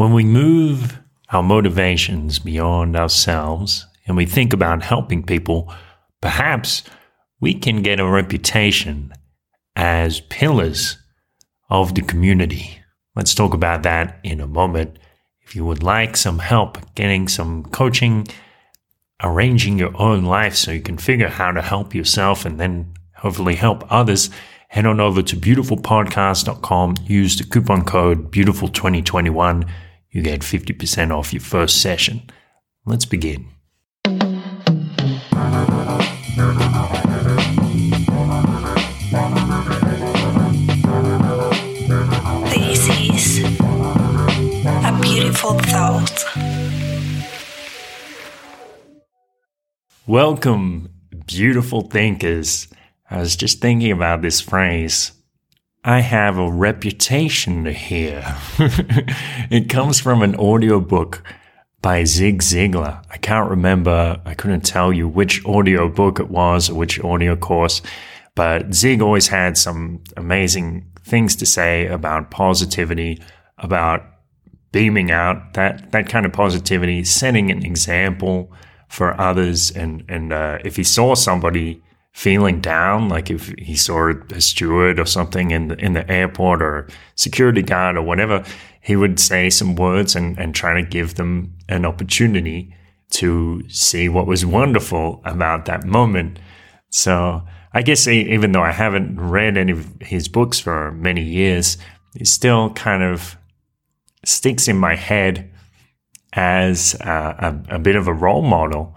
When we move our motivations beyond ourselves and we think about helping people, perhaps we can get a reputation as pillars of the community. Let's talk about that in a moment. If you would like some help getting some coaching, arranging your own life so you can figure how to help yourself and then hopefully help others, head on over to beautifulpodcast.com. Use the coupon code beautiful2021 you get 50% off your first session. Let's begin. This is a beautiful thought. Welcome, beautiful thinkers. I was just thinking about this phrase I have a reputation here. it comes from an audiobook by Zig Ziglar. I can't remember, I couldn't tell you which audiobook it was or which audio course, but Zig always had some amazing things to say about positivity, about beaming out that, that kind of positivity, setting an example for others. And, and uh, if he saw somebody feeling down, like if he saw a steward or something in the, in the airport or security guard or whatever, he would say some words and, and try to give them an opportunity to see what was wonderful about that moment. So I guess even though I haven't read any of his books for many years, it still kind of sticks in my head as a, a, a bit of a role model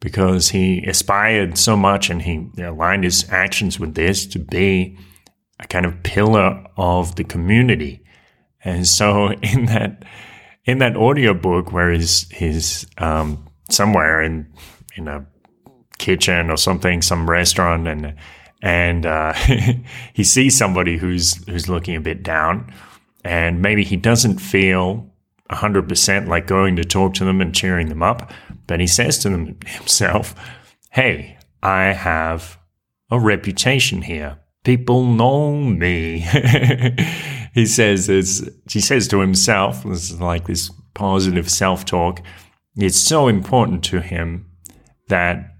because he aspired so much and he aligned his actions with this to be a kind of pillar of the community. And so in that in that audiobook where he's he's um, somewhere in in a kitchen or something, some restaurant and and uh, he sees somebody who's who's looking a bit down and maybe he doesn't feel 100% like going to talk to them and cheering them up, but he says to them himself, Hey, I have a reputation here. People know me. he says it's, he says to himself, this is like this positive self-talk. It's so important to him that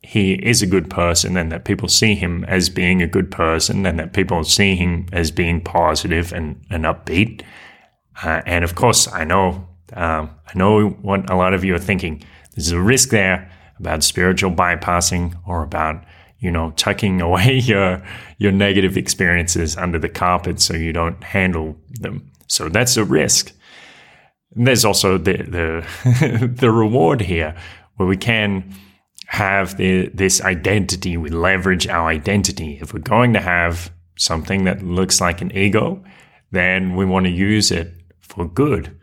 he is a good person and that people see him as being a good person and that people see him as being positive and, and upbeat. Uh, and of course, I know, um, I know what a lot of you are thinking. There's a risk there about spiritual bypassing or about, you know, tucking away your, your negative experiences under the carpet so you don't handle them. So that's a risk. And there's also the, the, the reward here where we can have the, this identity. We leverage our identity. If we're going to have something that looks like an ego, then we want to use it for good.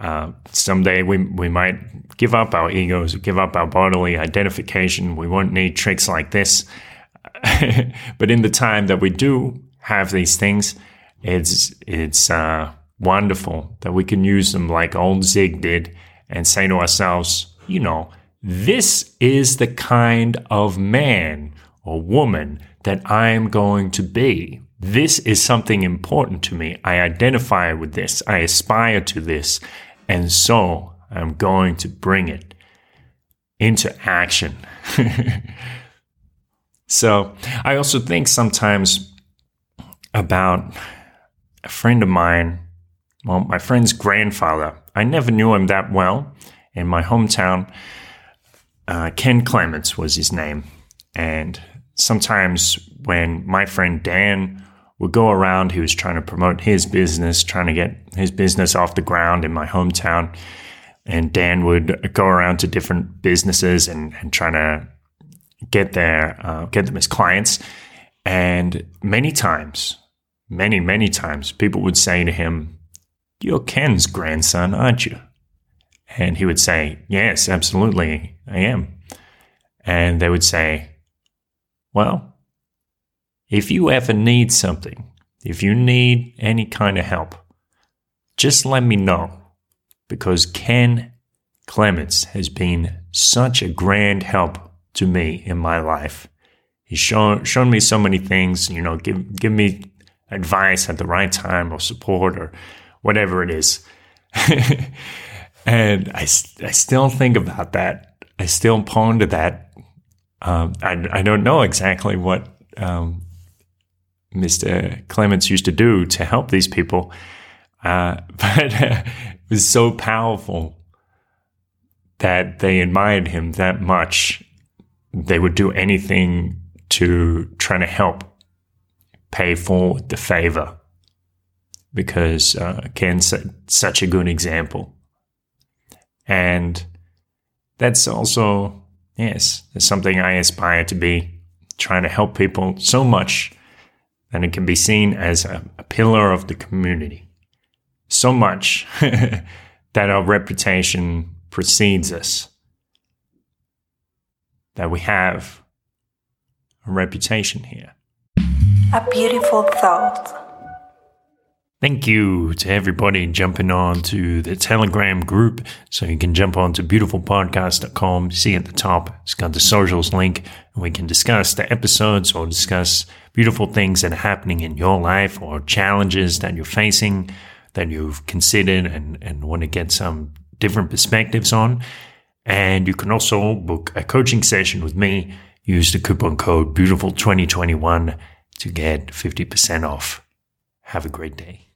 Uh, someday we, we might give up our egos, give up our bodily identification. We won't need tricks like this. but in the time that we do have these things, it's, it's uh, wonderful that we can use them like old Zig did and say to ourselves, you know, this is the kind of man or woman that I'm going to be. This is something important to me. I identify with this. I aspire to this. And so I'm going to bring it into action. so I also think sometimes about a friend of mine, well, my friend's grandfather. I never knew him that well in my hometown. Uh, Ken Clements was his name. And sometimes when my friend Dan would go around, he was trying to promote his business, trying to get his business off the ground in my hometown. And Dan would go around to different businesses and, and trying to get their uh, get them as clients. And many times, many many times, people would say to him, "You're Ken's grandson, aren't you?" And he would say, "Yes, absolutely, I am." And they would say, well, if you ever need something, if you need any kind of help, just let me know because Ken Clements has been such a grand help to me in my life. He's shown shown me so many things, you know, give give me advice at the right time or support or whatever it is. and I, I still think about that. I still ponder that. Um, I, I don't know exactly what um, Mr. Clements used to do to help these people, uh, but it was so powerful that they admired him that much. They would do anything to try to help pay for the favor because uh, Ken's such a good example. And that's also, yes, something I aspire to be, trying to help people so much that it can be seen as a, a pillar of the community. So much that our reputation precedes us, that we have a reputation here. A beautiful thought. Thank you to everybody jumping on to the Telegram group. So you can jump on to beautifulpodcast.com. See at the top, it's got the socials link, and we can discuss the episodes or discuss beautiful things that are happening in your life or challenges that you're facing that you've considered and, and want to get some different perspectives on. And you can also book a coaching session with me. Use the coupon code beautiful2021 to get 50% off. Have a great day.